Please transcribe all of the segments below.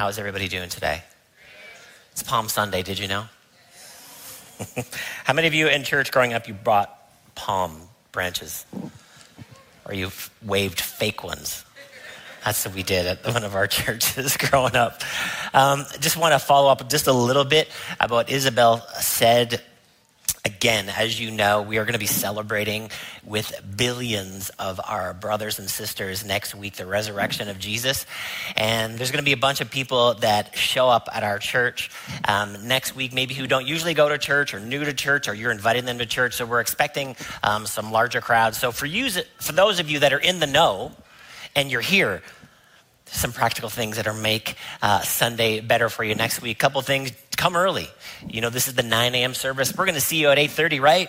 How's everybody doing today? It's Palm Sunday, did you know? How many of you in church growing up, you brought palm branches? Or you waved fake ones? That's what we did at one of our churches growing up. Um, just want to follow up just a little bit about Isabel said Again, as you know, we are going to be celebrating with billions of our brothers and sisters next week the resurrection of Jesus. And there's going to be a bunch of people that show up at our church um, next week, maybe who don't usually go to church or new to church, or you're inviting them to church. So we're expecting um, some larger crowds. So for, you, for those of you that are in the know and you're here, some practical things that are make uh, Sunday better for you next week. Couple things, come early. You know, this is the 9 a.m. service. We're going to see you at 8:30, right?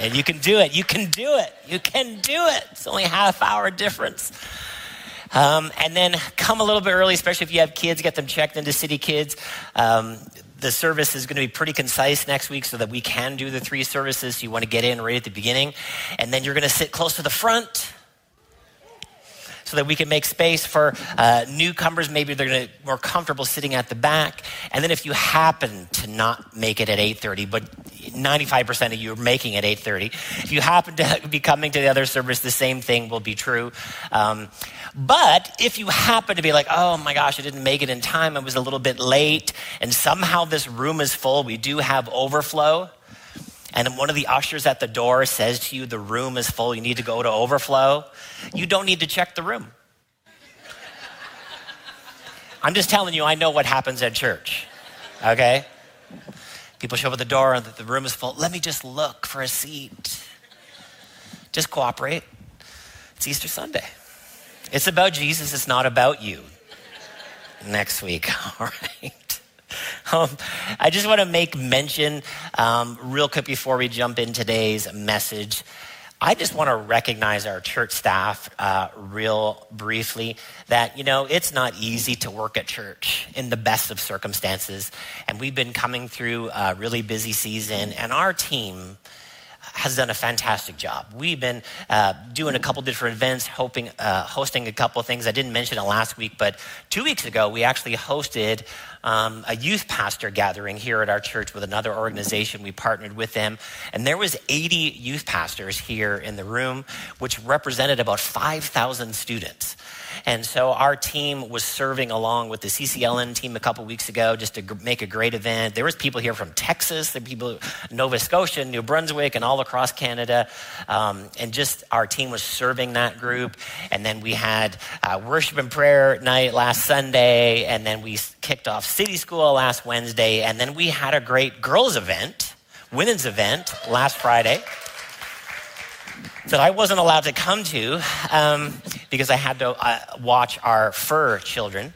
And you can do it. You can do it. You can do it. It's only half hour difference. Um, and then come a little bit early, especially if you have kids, get them checked into City Kids. Um, the service is going to be pretty concise next week so that we can do the three services. You want to get in right at the beginning. And then you're going to sit close to the front so that we can make space for uh, newcomers. Maybe they're to more comfortable sitting at the back. And then if you happen to not make it at 8:30, but 95% of you are making it 8:30, if you happen to be coming to the other service, the same thing will be true. Um, but if you happen to be like, oh my gosh, I didn't make it in time, I was a little bit late, and somehow this room is full, we do have overflow and one of the ushers at the door says to you, the room is full, you need to go to overflow, you don't need to check the room. I'm just telling you, I know what happens at church, okay? People show up at the door and the room is full. Let me just look for a seat. Just cooperate. It's Easter Sunday. It's about Jesus, it's not about you. Next week, all right? Um, I just want to make mention, um, real quick, before we jump in today's message. I just want to recognize our church staff uh, real briefly that, you know, it's not easy to work at church in the best of circumstances. And we've been coming through a really busy season, and our team has done a fantastic job. We've been uh, doing a couple different events, hoping, uh, hosting a couple things. I didn't mention it last week, but two weeks ago, we actually hosted um, a youth pastor gathering here at our church with another organization. We partnered with them, and there was 80 youth pastors here in the room, which represented about 5,000 students. And so our team was serving along with the CCLN team a couple weeks ago just to make a great event. There was people here from Texas, there were people Nova Scotia, New Brunswick, and all across Canada. Um, and just our team was serving that group. And then we had uh, worship and prayer night last Sunday, and then we kicked off City School last Wednesday, and then we had a great girls' event, women's event last Friday that I wasn't allowed to come to um, because I had to uh, watch our fur children,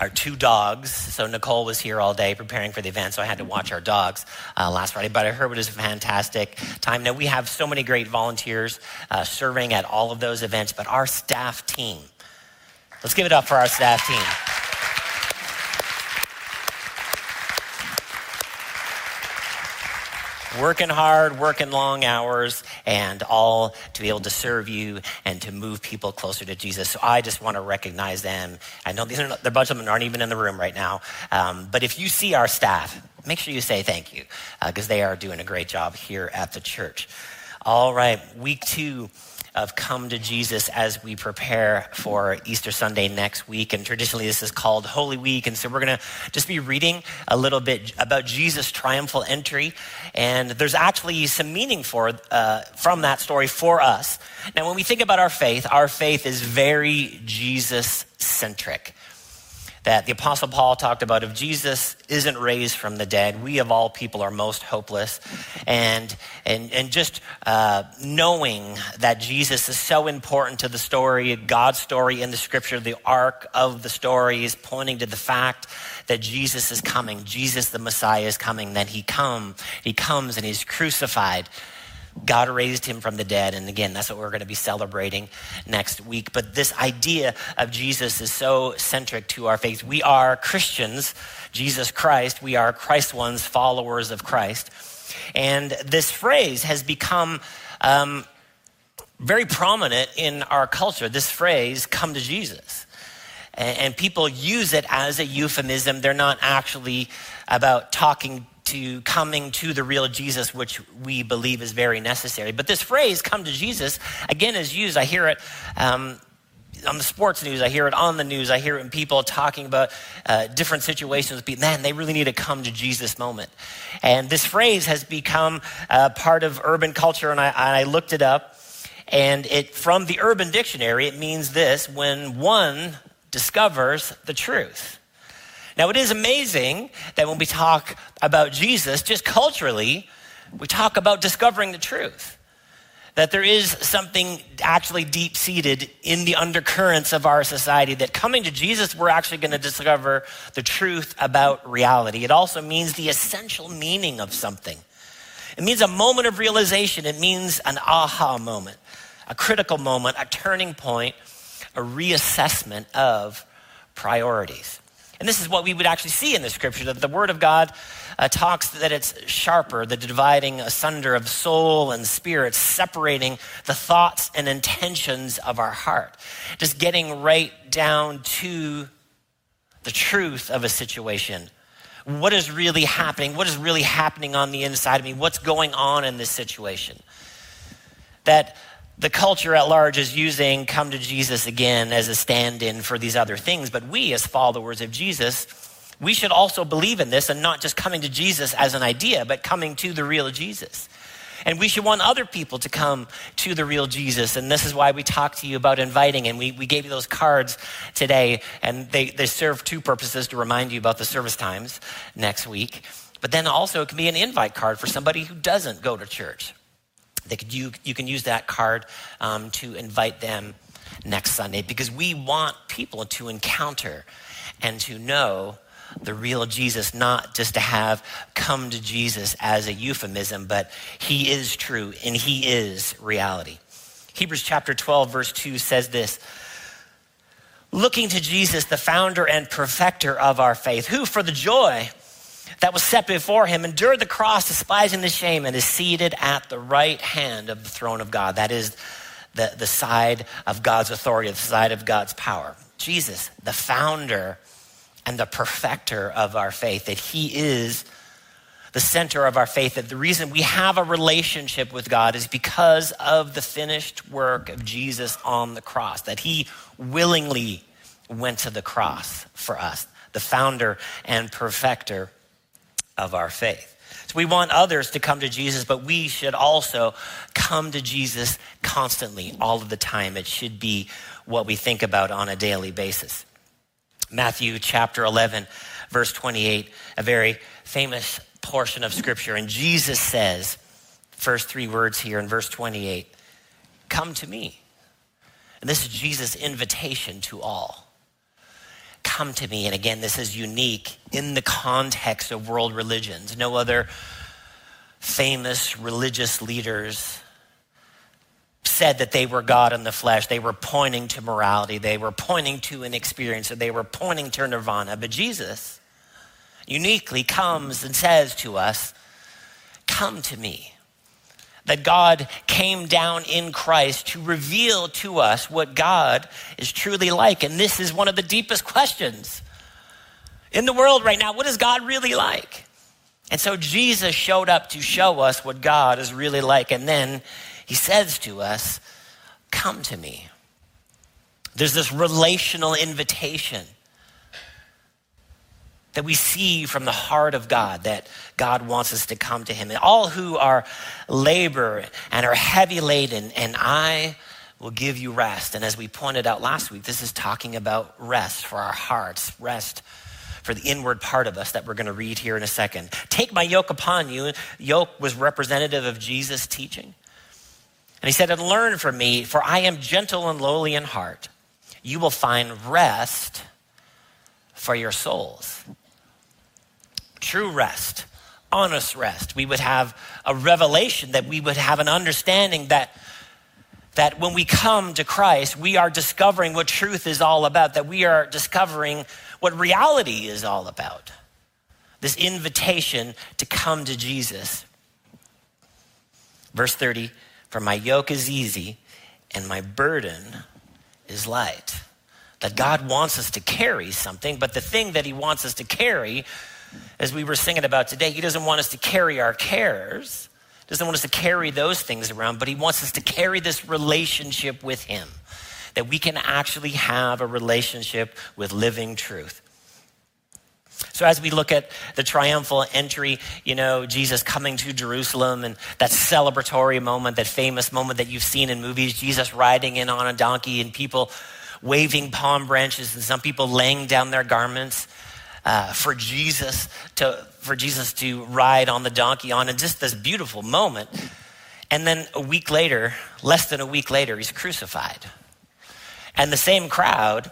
our two dogs. So Nicole was here all day preparing for the event, so I had to watch our dogs uh, last Friday. But I heard it was a fantastic time. Now we have so many great volunteers uh, serving at all of those events, but our staff team. Let's give it up for our staff team. Working hard, working long hours, and all to be able to serve you and to move people closer to Jesus. So I just want to recognize them. I know these are not, a bunch of them aren't even in the room right now, um, but if you see our staff, make sure you say thank you because uh, they are doing a great job here at the church. All right, week two of Come to Jesus as we prepare for Easter Sunday next week. And traditionally, this is called Holy Week. And so we're going to just be reading a little bit about Jesus' triumphal entry. And there's actually some meaning for, uh, from that story for us. Now, when we think about our faith, our faith is very Jesus centric that the Apostle Paul talked about if Jesus isn't raised from the dead, we of all people are most hopeless. And, and, and just uh, knowing that Jesus is so important to the story, God's story in the scripture, the arc of the story is pointing to the fact that Jesus is coming. Jesus, the Messiah, is coming. Then he come, he comes and he's crucified God raised him from the dead. And again, that's what we're going to be celebrating next week. But this idea of Jesus is so centric to our faith. We are Christians, Jesus Christ. We are Christ ones, followers of Christ. And this phrase has become um, very prominent in our culture, this phrase, come to Jesus. And, and people use it as a euphemism. They're not actually about talking to coming to the real Jesus, which we believe is very necessary. But this phrase, come to Jesus, again is used. I hear it um, on the sports news, I hear it on the news, I hear it in people talking about uh, different situations. Man, they really need to come to Jesus moment. And this phrase has become uh, part of urban culture, and I, I looked it up. And it, from the Urban Dictionary, it means this when one discovers the truth. Now, it is amazing that when we talk about Jesus, just culturally, we talk about discovering the truth. That there is something actually deep seated in the undercurrents of our society that coming to Jesus, we're actually going to discover the truth about reality. It also means the essential meaning of something. It means a moment of realization, it means an aha moment a critical moment, a turning point, a reassessment of priorities. And this is what we would actually see in the scripture that the Word of God uh, talks that it's sharper, the dividing asunder of soul and spirit, separating the thoughts and intentions of our heart. Just getting right down to the truth of a situation. What is really happening? What is really happening on the inside of me? What's going on in this situation? That the culture at large is using come to Jesus again as a stand in for these other things. But we, as followers of Jesus, we should also believe in this and not just coming to Jesus as an idea, but coming to the real Jesus. And we should want other people to come to the real Jesus. And this is why we talk to you about inviting. And we, we gave you those cards today, and they, they serve two purposes to remind you about the service times next week. But then also, it can be an invite card for somebody who doesn't go to church. They could, you, you can use that card um, to invite them next Sunday because we want people to encounter and to know the real Jesus, not just to have come to Jesus as a euphemism, but he is true and he is reality. Hebrews chapter 12, verse 2 says this Looking to Jesus, the founder and perfecter of our faith, who for the joy that was set before him endured the cross, despising the shame, and is seated at the right hand of the throne of God. That is the, the side of God's authority, the side of God's power. Jesus, the founder and the perfecter of our faith, that he is the center of our faith, that the reason we have a relationship with God is because of the finished work of Jesus on the cross, that he willingly went to the cross for us, the founder and perfecter of our faith. So we want others to come to Jesus, but we should also come to Jesus constantly, all of the time. It should be what we think about on a daily basis. Matthew chapter 11, verse 28, a very famous portion of scripture. And Jesus says, first three words here in verse 28, come to me. And this is Jesus' invitation to all come to me. And again, this is unique in the context of world religions. No other famous religious leaders said that they were God in the flesh. They were pointing to morality, they were pointing to an experience, or they were pointing to nirvana. But Jesus uniquely comes and says to us, Come to me that God came down in Christ to reveal to us what God is truly like. And this is one of the deepest questions in the world right now. What is God really like? And so Jesus showed up to show us what God is really like. And then he says to us, Come to me. There's this relational invitation that we see from the heart of God that God wants us to come to Him. And all who are labor and are heavy laden, and I will give you rest. And as we pointed out last week, this is talking about rest for our hearts, rest for the inward part of us that we're going to read here in a second. Take my yoke upon you. Yoke was representative of Jesus' teaching. And he said, And learn from me, for I am gentle and lowly in heart. You will find rest for your souls true rest, honest rest. We would have a revelation that we would have an understanding that that when we come to Christ, we are discovering what truth is all about, that we are discovering what reality is all about. This invitation to come to Jesus. Verse 30 For my yoke is easy and my burden is light. That God wants us to carry something, but the thing that He wants us to carry, as we were singing about today, He doesn't want us to carry our cares, doesn't want us to carry those things around, but He wants us to carry this relationship with Him. That we can actually have a relationship with living truth. So, as we look at the triumphal entry, you know, Jesus coming to Jerusalem and that celebratory moment, that famous moment that you've seen in movies, Jesus riding in on a donkey and people waving palm branches and some people laying down their garments uh, for Jesus to for Jesus to ride on the donkey on, and just this beautiful moment. And then a week later, less than a week later, he's crucified. And the same crowd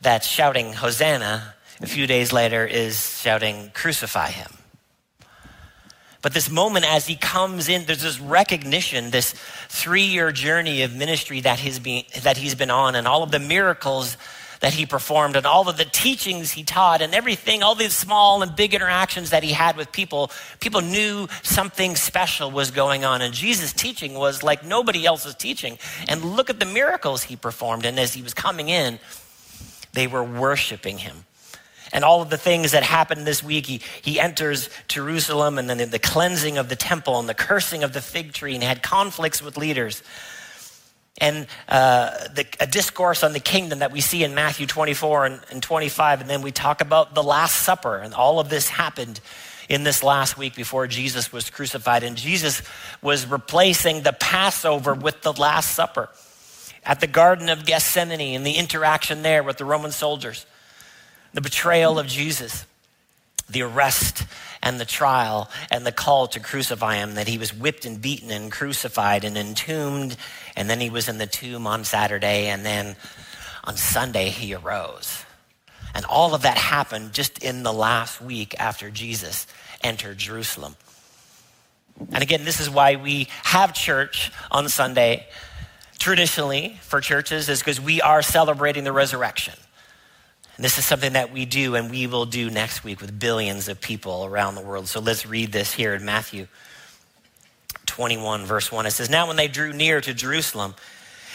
that's shouting Hosanna a few days later is shouting, Crucify him. But this moment, as he comes in, there's this recognition, this three year journey of ministry that he's, been, that he's been on, and all of the miracles that he performed, and all of the teachings he taught, and everything, all these small and big interactions that he had with people. People knew something special was going on. And Jesus' teaching was like nobody else's teaching. And look at the miracles he performed. And as he was coming in, they were worshiping him and all of the things that happened this week. He, he enters Jerusalem and then the cleansing of the temple and the cursing of the fig tree and had conflicts with leaders. And uh, the, a discourse on the kingdom that we see in Matthew 24 and, and 25. And then we talk about the Last Supper. And all of this happened in this last week before Jesus was crucified. And Jesus was replacing the Passover with the Last Supper at the Garden of Gethsemane and the interaction there with the Roman soldiers the betrayal of Jesus, the arrest and the trial and the call to crucify him, that he was whipped and beaten and crucified and entombed, and then he was in the tomb on Saturday, and then on Sunday he arose. And all of that happened just in the last week after Jesus entered Jerusalem. And again, this is why we have church on Sunday. Traditionally, for churches, is because we are celebrating the resurrection. And this is something that we do and we will do next week with billions of people around the world. So let's read this here in Matthew 21, verse 1. It says, Now when they drew near to Jerusalem,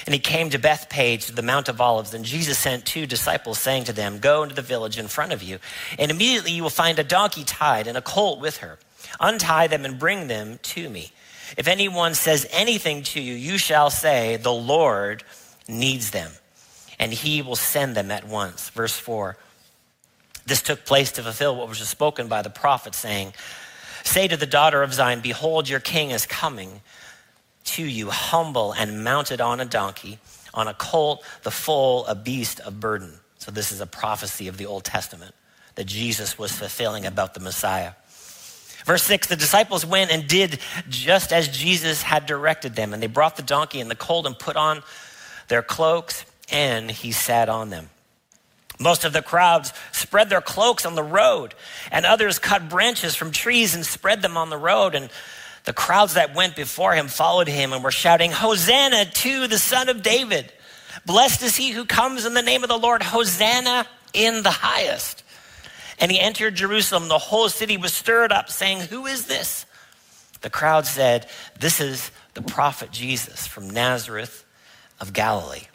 and he came to Bethphage to the Mount of Olives, and Jesus sent two disciples, saying to them, Go into the village in front of you, and immediately you will find a donkey tied and a colt with her. Untie them and bring them to me. If anyone says anything to you, you shall say, The Lord needs them and he will send them at once. Verse 4. This took place to fulfill what was spoken by the prophet, saying, Say to the daughter of Zion, Behold, your king is coming to you, humble and mounted on a donkey, on a colt, the foal, a beast of burden. So, this is a prophecy of the Old Testament that Jesus was fulfilling about the Messiah. Verse 6 The disciples went and did just as Jesus had directed them, and they brought the donkey and the colt and put on their cloaks and he sat on them. Most of the crowds spread their cloaks on the road, and others cut branches from trees and spread them on the road. And the crowds that went before him followed him and were shouting, Hosanna to the Son of David! Blessed is he who comes in the name of the Lord, Hosanna in the highest. And he entered Jerusalem. The whole city was stirred up, saying, Who is this? The crowd said, This is the prophet Jesus from Nazareth of Galilee.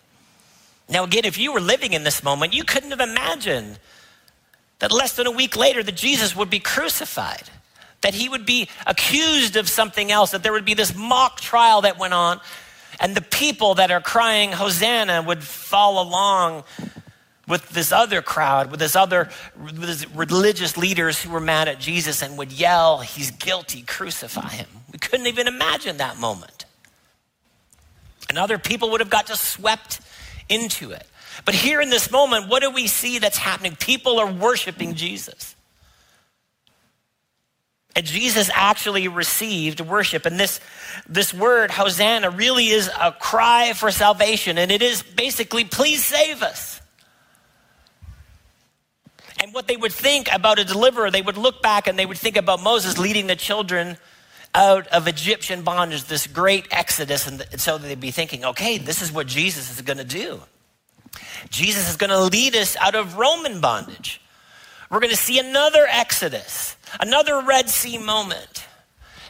Now, again, if you were living in this moment, you couldn't have imagined that less than a week later that Jesus would be crucified, that he would be accused of something else, that there would be this mock trial that went on, and the people that are crying Hosanna would follow along with this other crowd, with this other with this religious leaders who were mad at Jesus and would yell, He's guilty, crucify him. We couldn't even imagine that moment. And other people would have got just swept into it. But here in this moment, what do we see that's happening? People are worshiping Jesus. And Jesus actually received worship. And this, this word, Hosanna, really is a cry for salvation. And it is basically, please save us. And what they would think about a deliverer, they would look back and they would think about Moses leading the children out of Egyptian bondage, this great exodus. And so they'd be thinking, okay, this is what Jesus is going to do. Jesus is going to lead us out of Roman bondage. We're going to see another exodus, another Red Sea moment.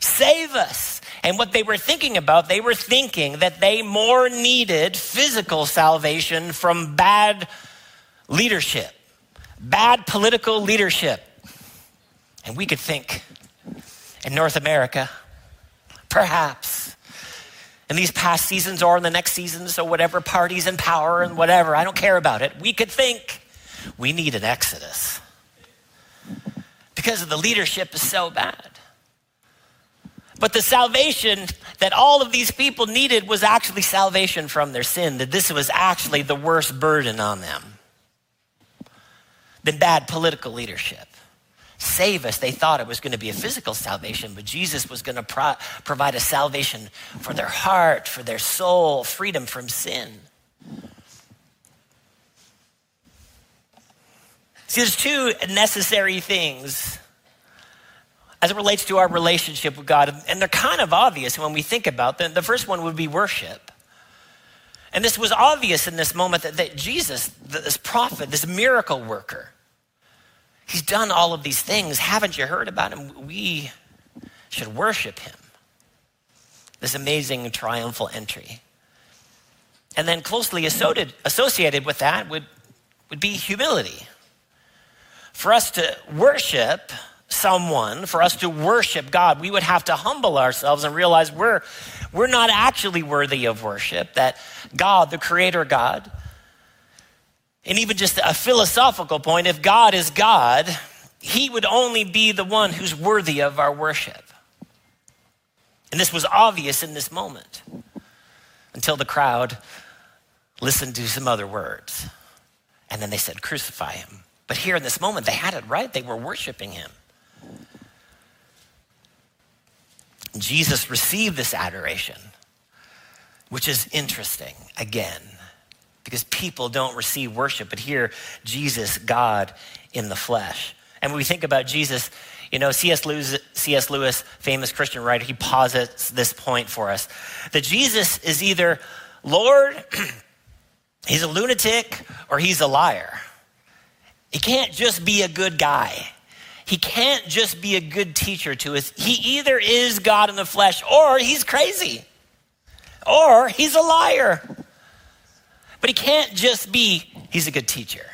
Save us. And what they were thinking about, they were thinking that they more needed physical salvation from bad leadership, bad political leadership. And we could think in North America, perhaps in these past seasons or in the next seasons, or whatever parties in power and whatever, I don't care about it. We could think we need an exodus because of the leadership is so bad. But the salvation that all of these people needed was actually salvation from their sin, that this was actually the worst burden on them than bad political leadership. Save us. They thought it was going to be a physical salvation, but Jesus was going to pro- provide a salvation for their heart, for their soul, freedom from sin. See, there's two necessary things as it relates to our relationship with God, and they're kind of obvious when we think about them. The first one would be worship. And this was obvious in this moment that, that Jesus, this prophet, this miracle worker, he's done all of these things. Haven't you heard about him? We should worship him. This amazing triumphal entry. And then closely associated with that would, would be humility. For us to worship, someone, for us to worship God, we would have to humble ourselves and realize we're, we're not actually worthy of worship, that God, the Creator God, and even just a philosophical point, if God is God, He would only be the one who's worthy of our worship. And this was obvious in this moment until the crowd listened to some other words. And then they said, Crucify him. But here in this moment, they had it right. They were worshiping him. Jesus received this adoration, which is interesting again, because people don't receive worship, but here, Jesus, God in the flesh. And when we think about Jesus, you know, C.S. Lewis, C.S. Lewis, famous Christian writer, he posits this point for us that Jesus is either Lord, he's a lunatic, or he's a liar. He can't just be a good guy. He can't just be a good teacher to us. He either is God in the flesh or he's crazy or he's a liar. But he can't just be, he's a good teacher.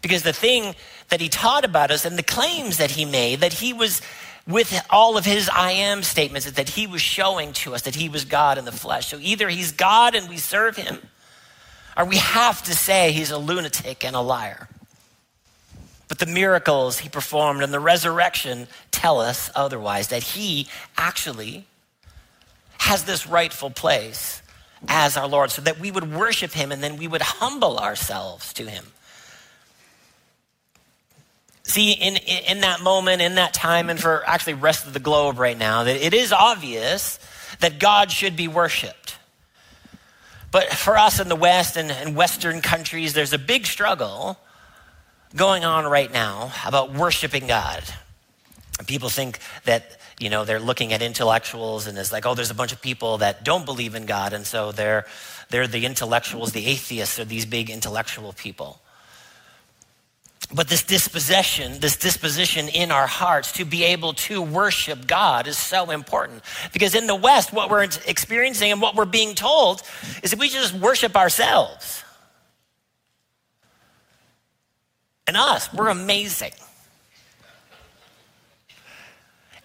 Because the thing that he taught about us and the claims that he made, that he was with all of his I am statements, that he was showing to us that he was God in the flesh. So either he's God and we serve him, or we have to say he's a lunatic and a liar. But the miracles he performed and the resurrection tell us otherwise, that he actually has this rightful place as our Lord, so that we would worship him and then we would humble ourselves to him. See, in, in that moment, in that time, and for actually rest of the globe right now, that it is obvious that God should be worshiped. But for us in the West and, and Western countries, there's a big struggle going on right now about worshiping God. People think that, you know, they're looking at intellectuals and it's like, oh, there's a bunch of people that don't believe in God. And so they're, they're the intellectuals, the atheists are these big intellectual people. But this disposition, this disposition in our hearts to be able to worship God is so important. Because in the West, what we're experiencing and what we're being told is that we just worship ourselves. and us. We're amazing.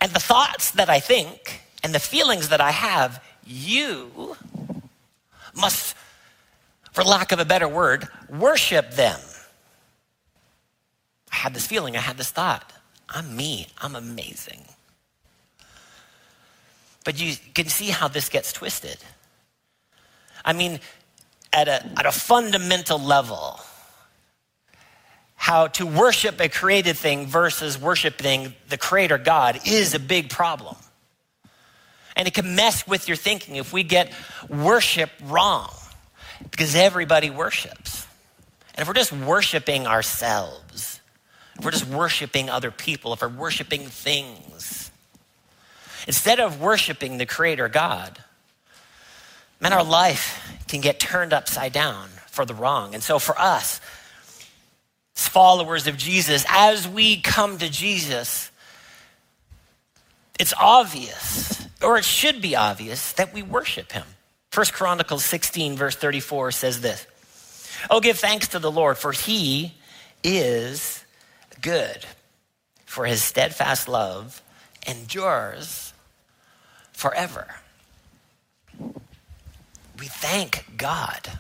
And the thoughts that I think and the feelings that I have, you must, for lack of a better word, worship them. I had this feeling, I had this thought. I'm me, I'm amazing. But you can see how this gets twisted. I mean, at a, at a fundamental level, how to worship a created thing versus worshiping the creator God is a big problem. And it can mess with your thinking if we get worship wrong, because everybody worships. And if we're just worshiping ourselves, if we're just worshiping other people, if we're worshiping things, instead of worshiping the creator God, man, our life can get turned upside down for the wrong. And so for us, followers of Jesus, as we come to Jesus, it's obvious. or it should be obvious that we worship him. First Chronicles 16, verse 34 says this Oh, give thanks to the Lord, for he is good, for his steadfast love endures forever. We thank God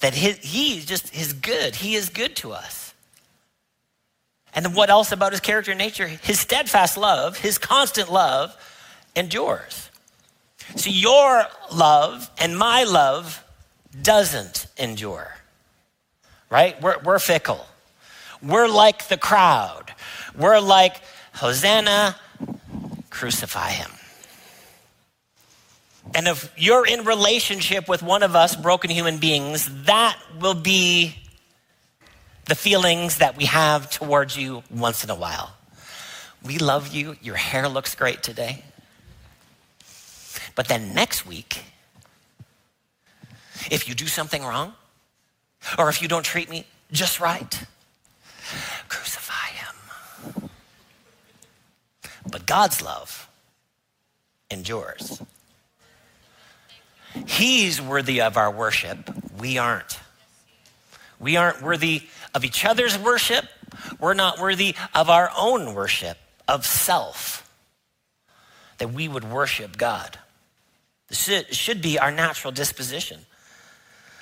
that his, he just is good. He is good to us. And what else about his character and nature? His steadfast love, his constant love endures. So your love and my love doesn't endure, right? We're, we're fickle. We're like the crowd. We're like, Hosanna, crucify him. And if you're in relationship with one of us broken human beings, that will be the feelings that we have towards you once in a while. We love you. Your hair looks great today. But then next week, if you do something wrong, or if you don't treat me just right, crucify him. But God's love endures. He's worthy of our worship. We aren't. We aren't worthy of each other's worship. We're not worthy of our own worship, of self, that we would worship God. This should be our natural disposition.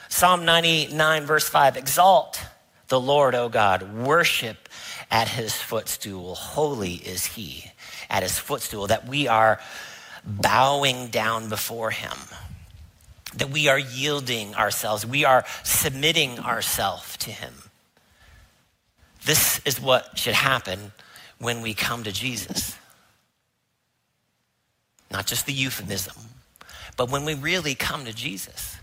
Psalm 99, verse 5 Exalt the Lord, O God, worship at his footstool. Holy is he at his footstool, that we are bowing down before him, that we are yielding ourselves, we are submitting ourselves to him. This is what should happen when we come to Jesus. Not just the euphemism, but when we really come to Jesus.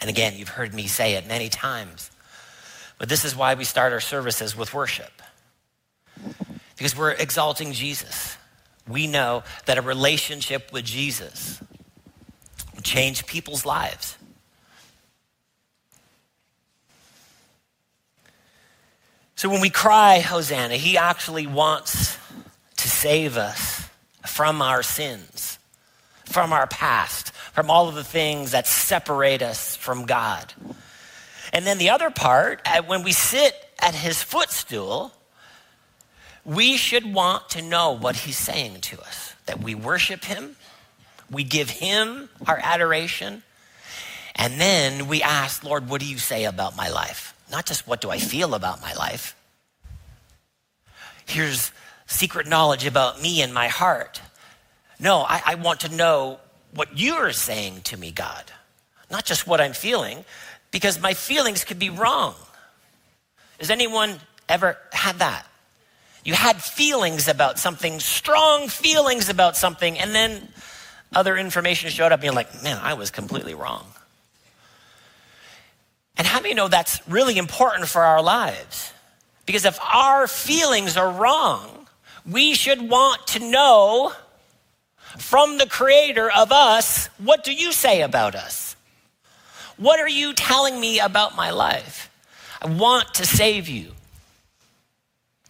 And again, you've heard me say it many times, but this is why we start our services with worship. Because we're exalting Jesus. We know that a relationship with Jesus change people's lives. So when we cry, Hosanna, he actually wants to save us from our sins, from our past, from all of the things that separate us from God. And then the other part, uh, when we sit at his footstool, we should want to know what he's saying to us that we worship him, we give him our adoration, and then we ask, Lord, what do you say about my life? Not just what do I feel about my life. Here's secret knowledge about me and my heart. No, I, I want to know what you're saying to me, God, not just what I'm feeling, because my feelings could be wrong. Has anyone ever had that? You had feelings about something, strong feelings about something, and then other information showed up, and you're like, man, I was completely wrong. And how many know that's really important for our lives? Because if our feelings are wrong, we should want to know from the creator of us, what do you say about us? What are you telling me about my life? I want to save you.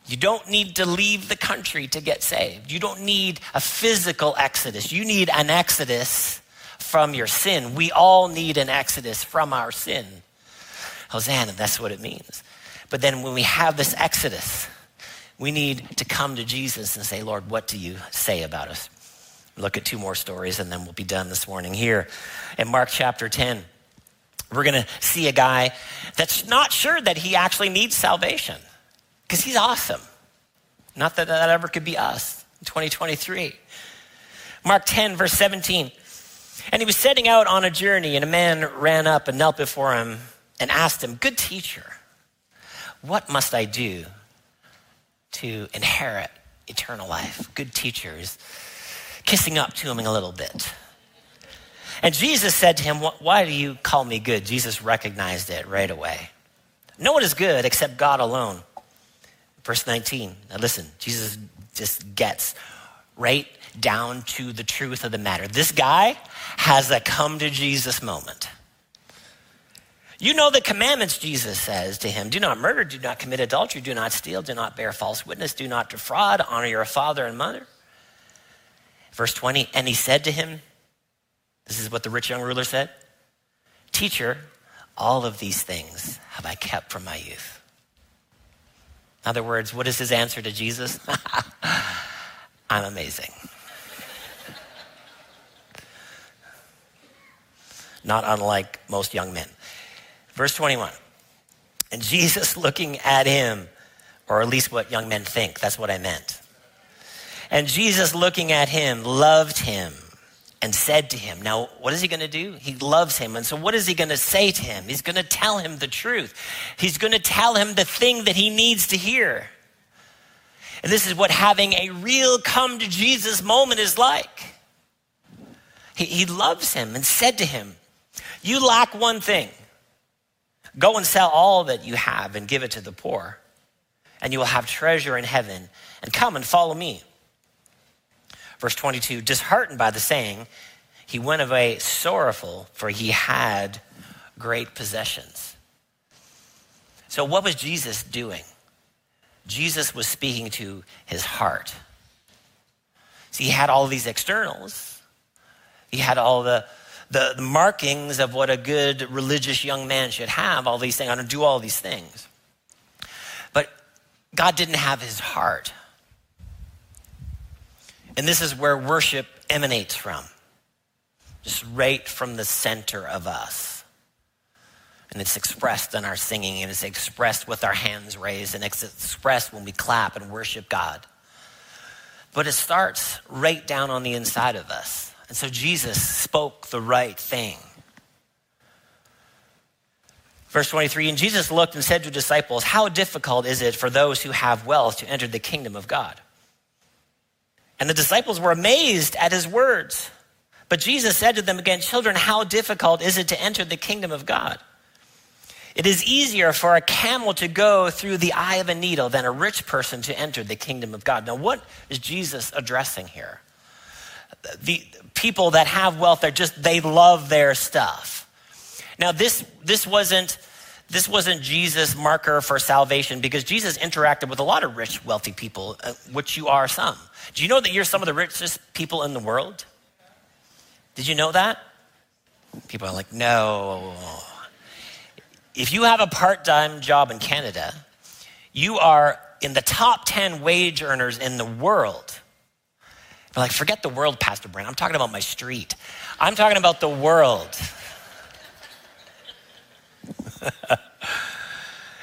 You don't need to leave the country to get saved. You don't need a physical exodus. You need an exodus from your sin. We all need an exodus from our sin. Hosanna, that's what it means. But then when we have this exodus, we need to come to Jesus and say, Lord, what do you say about us? look at two more stories and then we'll be done this morning. Here in Mark chapter 10, we're going to see a guy that's not sure that he actually needs salvation because he's awesome. Not that that ever could be us in 2023. Mark 10, verse 17. And he was setting out on a journey, and a man ran up and knelt before him and asked him, Good teacher, what must I do to inherit eternal life? Good teachers kissing up to him a little bit. And Jesus said to him, Why do you call me good? Jesus recognized it right away. No one is good except God alone. Verse 19. Now listen, Jesus just gets right down to the truth of the matter. This guy has a come to Jesus moment. You know the commandments, Jesus says to him do not murder, do not commit adultery, do not steal, do not bear false witness, do not defraud, honor your father and mother. Verse 20, and he said to him, This is what the rich young ruler said Teacher, all of these things have I kept from my youth. In other words, what is his answer to Jesus? I'm amazing. Not unlike most young men. Verse 21. And Jesus looking at him, or at least what young men think, that's what I meant. And Jesus looking at him loved him and said to him, Now, what is he going to do? He loves him. And so, what is he going to say to him? He's going to tell him the truth. He's going to tell him the thing that he needs to hear. And this is what having a real come to Jesus moment is like. He, he loves him and said to him, You lack one thing. Go and sell all that you have and give it to the poor, and you will have treasure in heaven. And come and follow me. Verse 22 Disheartened by the saying, he went away sorrowful, for he had great possessions. So, what was Jesus doing? Jesus was speaking to his heart. See, he had all these externals, he had all the, the, markings of what a good religious young man should have, all these things, I don't do all these things. But God didn't have his heart. And this is where worship emanates from, just right from the center of us. And it's expressed in our singing, and it's expressed with our hands raised, and it's expressed when we clap and worship God. But it starts right down on the inside of us. And so Jesus spoke the right thing. Verse 23 And Jesus looked and said to his disciples, How difficult is it for those who have wealth to enter the kingdom of God? And the disciples were amazed at his words. But Jesus said to them again, Children, how difficult is it to enter the kingdom of God? It is easier for a camel to go through the eye of a needle than a rich person to enter the kingdom of God. Now, what is Jesus addressing here? The people that have wealth, they're just, they love their stuff. Now, this, this wasn't this wasn't Jesus' marker for salvation because Jesus interacted with a lot of rich, wealthy people, uh, which you are some. Do you know that you're some of the richest people in the world? Did you know that? People are like, no. If you have a part time job in Canada, you are in the top 10 wage earners in the world. They're like, forget the world, Pastor Brent. I'm talking about my street. I'm talking about the world.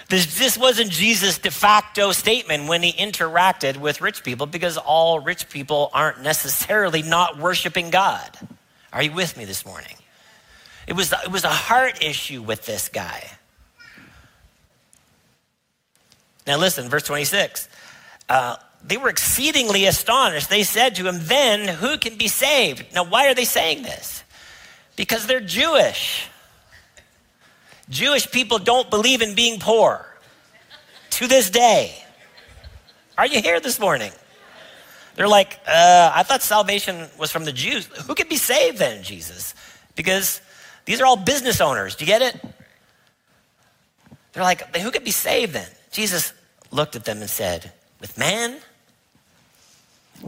This, this wasn't Jesus' de facto statement when he interacted with rich people because all rich people aren't necessarily not worshiping God. Are you with me this morning? It was, it was a heart issue with this guy. Now, listen, verse 26. Uh, they were exceedingly astonished. They said to him, Then who can be saved? Now, why are they saying this? Because they're Jewish. Jewish people don't believe in being poor to this day. Are you here this morning? They're like, uh, I thought salvation was from the Jews. Who could be saved then, Jesus? Because these are all business owners. Do you get it? They're like, who could be saved then? Jesus looked at them and said, With man,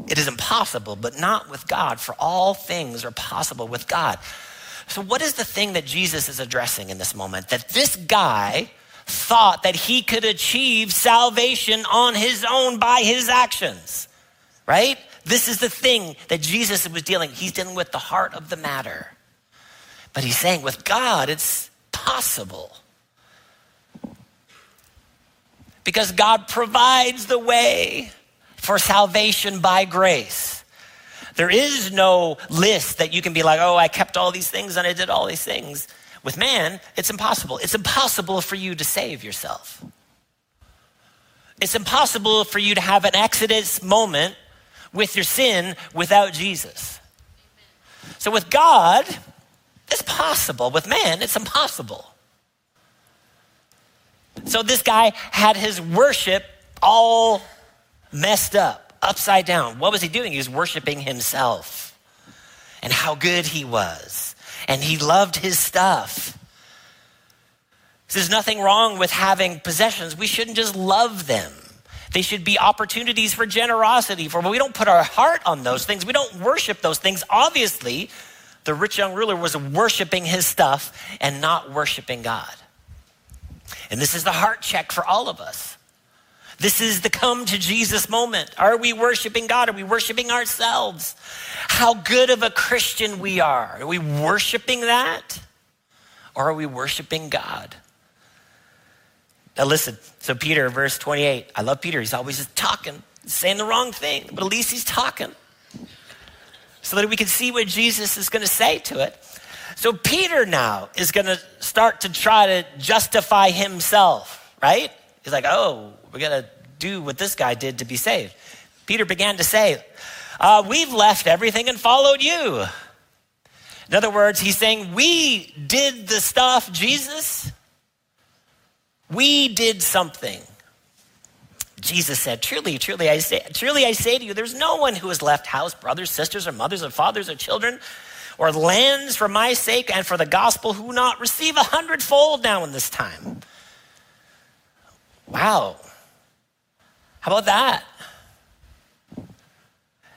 it is impossible, but not with God, for all things are possible with God. So, what is the thing that Jesus is addressing in this moment? That this guy thought that he could achieve salvation on his own by his actions, right? This is the thing that Jesus was dealing. He's dealing with the heart of the matter. But he's saying with God, it's possible. Because God provides the way for salvation by grace. There is no list that you can be like, oh, I kept all these things and I did all these things. With man, it's impossible. It's impossible for you to save yourself. It's impossible for you to have an exodus moment with your sin without Jesus. So with God, it's possible. With man, it's impossible. So this guy had his worship all messed up upside down. What was he doing? He was worshiping himself and how good he was. And he loved his stuff. There's nothing wrong with having possessions. We shouldn't just love them. They should be opportunities for generosity. For when we don't put our heart on those things, we don't worship those things. Obviously, the rich young ruler was worshiping his stuff and not worshiping God. And this is the heart check for all of us. This is the come to Jesus moment. Are we worshiping God? Are we worshiping ourselves? How good of a Christian we are. Are we worshiping that? Or are we worshiping God? Now, listen. So, Peter, verse 28, I love Peter. He's always just talking, saying the wrong thing, but at least he's talking so that we can see what Jesus is going to say to it. So, Peter now is going to start to try to justify himself, right? He's like, oh, we're going to do what this guy did to be saved. Peter began to say, uh, We've left everything and followed you. In other words, he's saying, We did the stuff, Jesus. We did something. Jesus said, Truly, truly, I say, truly I say to you, there's no one who has left house, brothers, sisters, or mothers, or fathers, or children, or lands for my sake and for the gospel who not receive a hundredfold now in this time. Wow. How about that?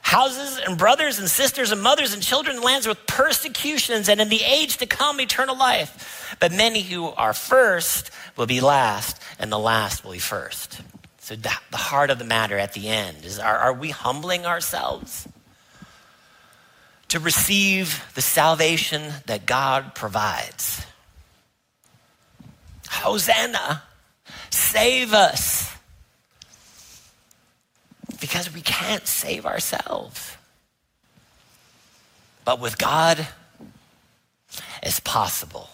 houses and brothers and sisters and mothers and children and lands with persecutions and in the age to come eternal life. But many who are first will be last and the last will be first. So the heart of the matter at the end is are, are we humbling ourselves to receive the salvation that God provides? Hosanna, save us because we can't save ourselves. But with God, it's possible.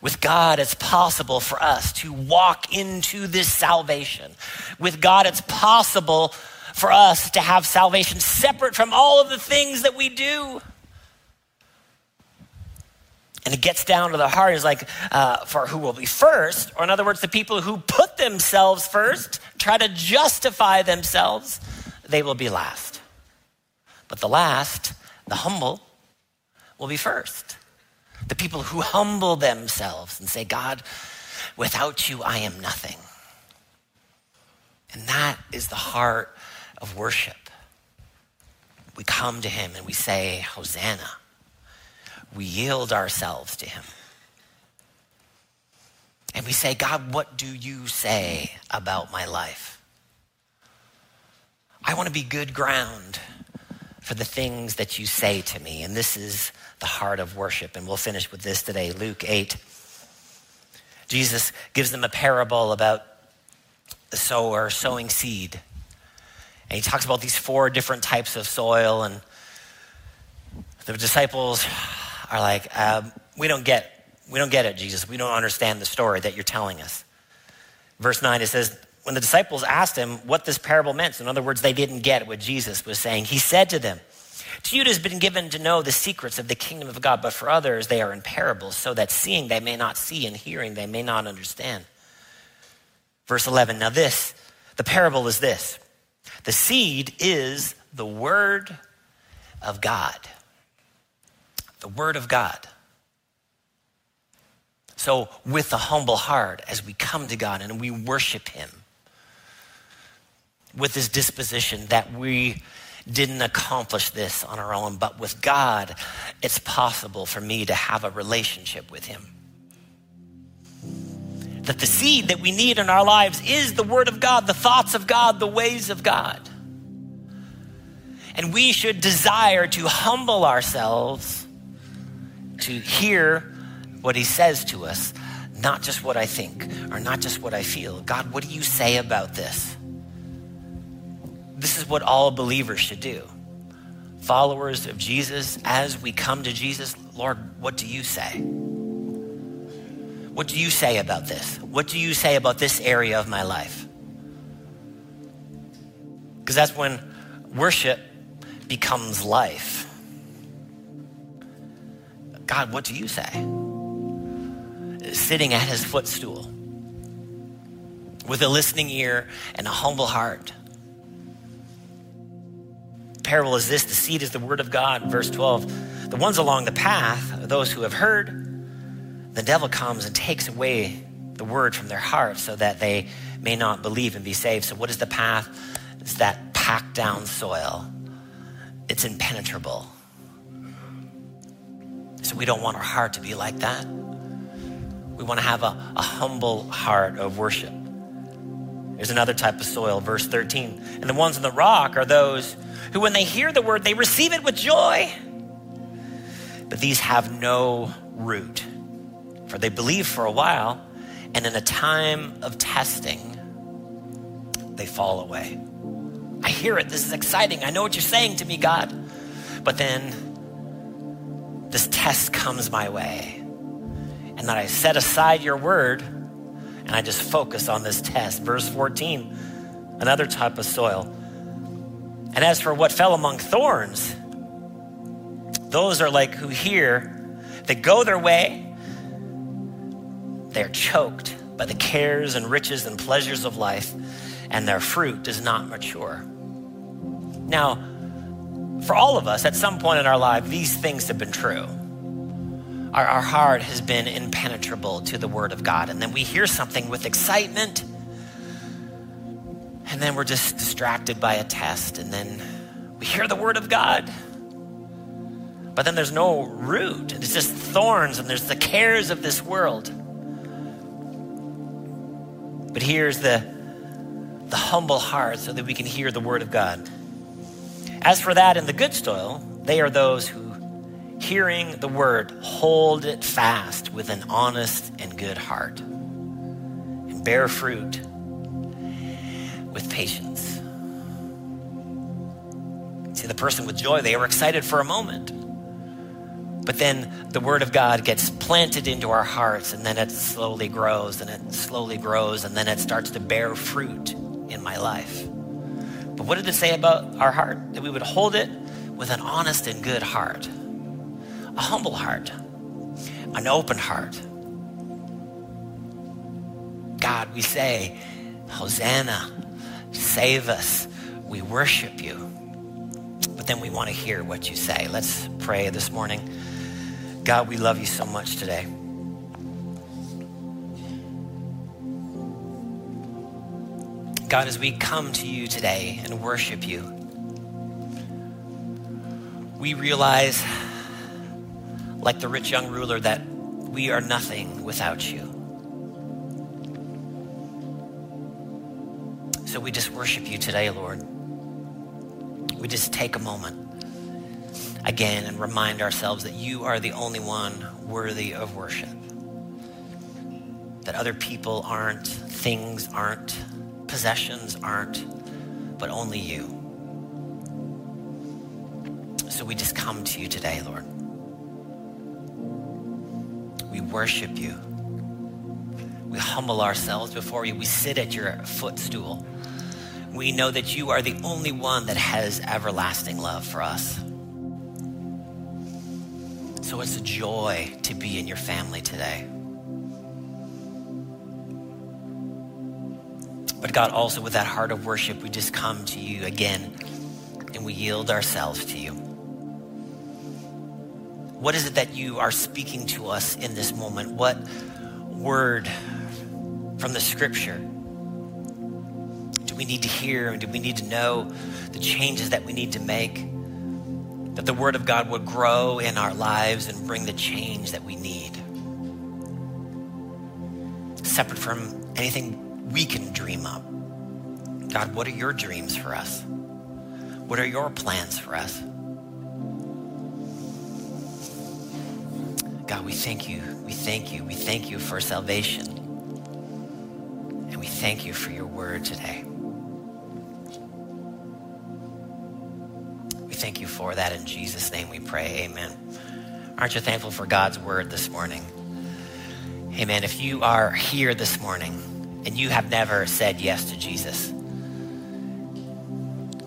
With God, it's possible for us to walk into this salvation. With God, it's possible for us to have salvation separate from all of the things that we do. And it gets down to the heart is like, uh, for who will be first, or in other words, the people who put themselves first, try to justify themselves, they will be last. But the last, the humble, will be first. The people who humble themselves and say, God, without you, I am nothing. And that is the heart of worship. We come to him and we say, Hosanna we yield ourselves to Him. And we say, God, what do you say about my life? I want to be good ground for the things that you say to me. And this is the heart of worship. And we'll finish with this today Luke 8. Jesus gives them a parable about the sower sowing seed. And he talks about these four different types of soil. And the disciples are like, um, we don't get we don't get it, Jesus. We don't understand the story that you're telling us. Verse 9, it says, when the disciples asked him what this parable meant, in other words, they didn't get what Jesus was saying, he said to them, To you it has been given to know the secrets of the kingdom of God, but for others they are in parables, so that seeing they may not see and hearing they may not understand. Verse 11, now this, the parable is this the seed is the word of God the Word of God. So, with a humble heart, as we come to God and we worship Him, with this disposition that we didn't accomplish this on our own, but with God, it's possible for me to have a relationship with Him. That the seed that we need in our lives is the Word of God, the thoughts of God, the ways of God. And we should desire to humble ourselves to hear what he says to us, not just what I think or not just what I feel. God, what do you say about this? This is what all believers should do. Followers of Jesus, as we come to Jesus, Lord, what do you say? What do you say about this? What do you say about this area of my life? Because that's when worship becomes life. God, what do you say? Sitting at his footstool with a listening ear and a humble heart. Parable is this the seed is the word of God. Verse 12 the ones along the path are those who have heard. The devil comes and takes away the word from their heart so that they may not believe and be saved. So, what is the path? It's that packed down soil, it's impenetrable. So, we don't want our heart to be like that. We want to have a, a humble heart of worship. There's another type of soil, verse 13. And the ones in the rock are those who, when they hear the word, they receive it with joy. But these have no root, for they believe for a while, and in a time of testing, they fall away. I hear it. This is exciting. I know what you're saying to me, God. But then this test comes my way. And that I set aside your word and I just focus on this test. Verse 14, another type of soil. And as for what fell among thorns, those are like who hear, they go their way, they're choked by the cares and riches and pleasures of life, and their fruit does not mature. Now, for all of us, at some point in our life, these things have been true. Our, our heart has been impenetrable to the Word of God. And then we hear something with excitement, and then we're just distracted by a test, and then we hear the Word of God. But then there's no root, it's just thorns, and there's the cares of this world. But here's the, the humble heart so that we can hear the Word of God. As for that in the good soil, they are those who, hearing the word, hold it fast with an honest and good heart and bear fruit with patience. See, the person with joy, they are excited for a moment. But then the word of God gets planted into our hearts, and then it slowly grows, and it slowly grows, and then it starts to bear fruit in my life. But what did it say about our heart? That we would hold it with an honest and good heart, a humble heart, an open heart. God, we say, Hosanna, save us. We worship you. But then we want to hear what you say. Let's pray this morning. God, we love you so much today. God, as we come to you today and worship you, we realize, like the rich young ruler, that we are nothing without you. So we just worship you today, Lord. We just take a moment again and remind ourselves that you are the only one worthy of worship. That other people aren't, things aren't, possessions aren't, but only you. So we just come to you today, Lord. We worship you. We humble ourselves before you. We sit at your footstool. We know that you are the only one that has everlasting love for us. So it's a joy to be in your family today. But God, also with that heart of worship, we just come to you again and we yield ourselves to you. What is it that you are speaking to us in this moment? What word from the scripture do we need to hear and do we need to know the changes that we need to make? That the word of God would grow in our lives and bring the change that we need. Separate from anything we can dream up. God, what are your dreams for us? What are your plans for us? God, we thank you. We thank you. We thank you for salvation. And we thank you for your word today. We thank you for that. In Jesus' name we pray. Amen. Aren't you thankful for God's word this morning? Amen. If you are here this morning, and you have never said yes to Jesus.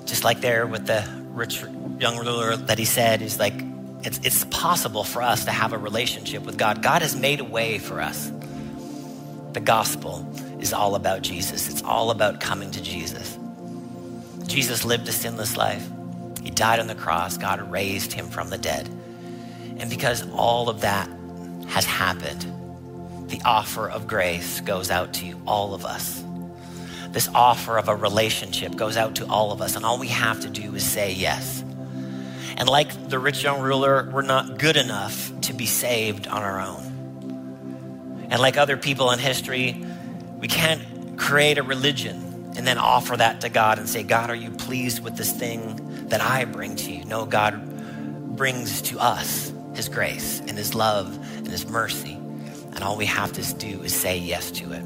Just like there with the rich young ruler that he said, he's like, it's, it's possible for us to have a relationship with God. God has made a way for us. The gospel is all about Jesus, it's all about coming to Jesus. Jesus lived a sinless life, he died on the cross, God raised him from the dead. And because all of that has happened, the offer of grace goes out to you, all of us. This offer of a relationship goes out to all of us, and all we have to do is say yes. And like the rich young ruler, we're not good enough to be saved on our own. And like other people in history, we can't create a religion and then offer that to God and say, God, are you pleased with this thing that I bring to you? No, God brings to us His grace and His love and His mercy. And all we have to do is say yes to it.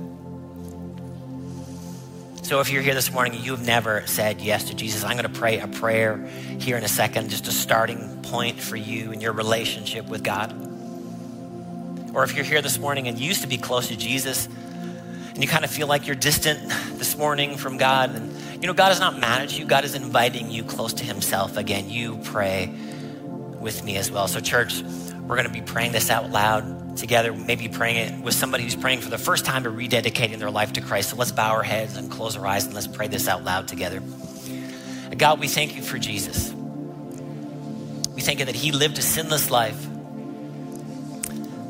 So if you're here this morning and you've never said yes to Jesus, I'm going to pray a prayer here in a second, just a starting point for you and your relationship with God. Or if you're here this morning and you used to be close to Jesus and you kind of feel like you're distant this morning from God, and you know, God is not mad at you, God is inviting you close to Himself again. You pray with me as well. So, church, we're going to be praying this out loud together, maybe praying it with somebody who's praying for the first time or rededicating their life to Christ. So let's bow our heads and close our eyes and let's pray this out loud together. God, we thank you for Jesus. We thank you that he lived a sinless life.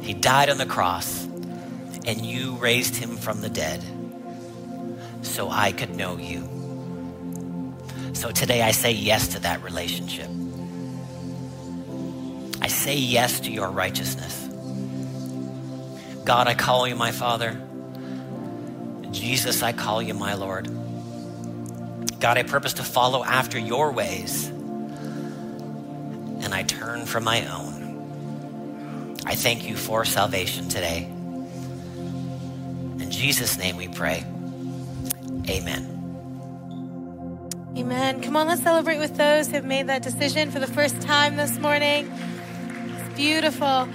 He died on the cross, and you raised him from the dead so I could know you. So today I say yes to that relationship. I say yes to your righteousness. God, I call you my Father. Jesus, I call you my Lord. God, I purpose to follow after your ways, and I turn from my own. I thank you for salvation today. In Jesus' name we pray. Amen. Amen. Come on, let's celebrate with those who have made that decision for the first time this morning. It's beautiful.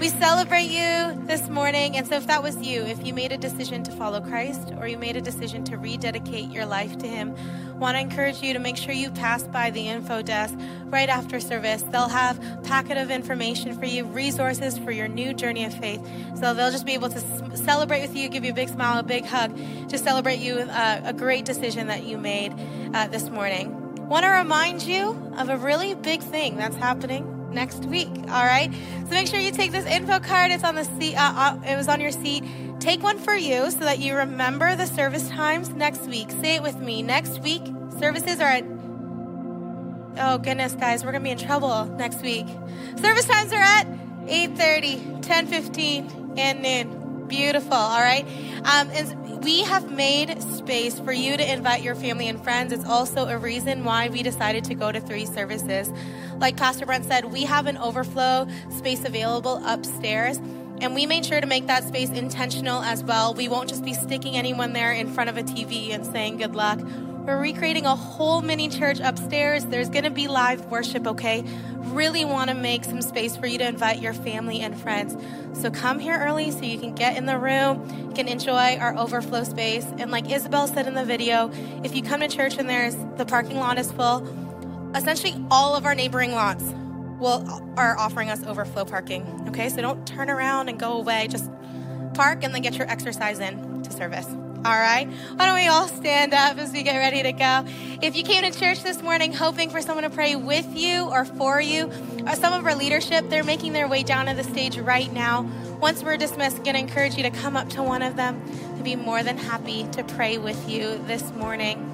We celebrate you this morning. And so, if that was you, if you made a decision to follow Christ or you made a decision to rededicate your life to Him, want to encourage you to make sure you pass by the info desk right after service. They'll have a packet of information for you, resources for your new journey of faith. So they'll just be able to celebrate with you, give you a big smile, a big hug, to celebrate you with uh, a great decision that you made uh, this morning. Want to remind you of a really big thing that's happening next week. All right. So make sure you take this info card. It's on the seat. Uh, uh, it was on your seat. Take one for you so that you remember the service times next week. Say it with me. Next week, services are at. Oh goodness, guys, we're gonna be in trouble next week. Service times are at 8:30, 10:15, and noon. Beautiful. All right. Um, and we have made space for you to invite your family and friends. It's also a reason why we decided to go to three services. Like Pastor Brent said, we have an overflow space available upstairs. And we made sure to make that space intentional as well. We won't just be sticking anyone there in front of a TV and saying good luck. We're recreating a whole mini church upstairs. There's going to be live worship, okay? Really want to make some space for you to invite your family and friends. So come here early so you can get in the room, you can enjoy our overflow space. And like Isabel said in the video, if you come to church and there's the parking lot is full, essentially all of our neighboring lots will are offering us overflow parking. Okay? So don't turn around and go away. Just park and then get your exercise in to service. All right. Why don't we all stand up as we get ready to go? If you came to church this morning hoping for someone to pray with you or for you, uh, some of our leadership, they're making their way down to the stage right now. Once we're dismissed, I'm going to encourage you to come up to one of them to be more than happy to pray with you this morning.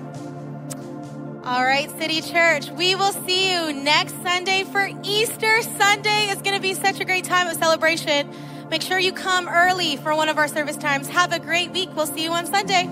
All right, City Church, we will see you next Sunday for Easter Sunday. It's going to be such a great time of celebration. Make sure you come early for one of our service times. Have a great week. We'll see you on Sunday.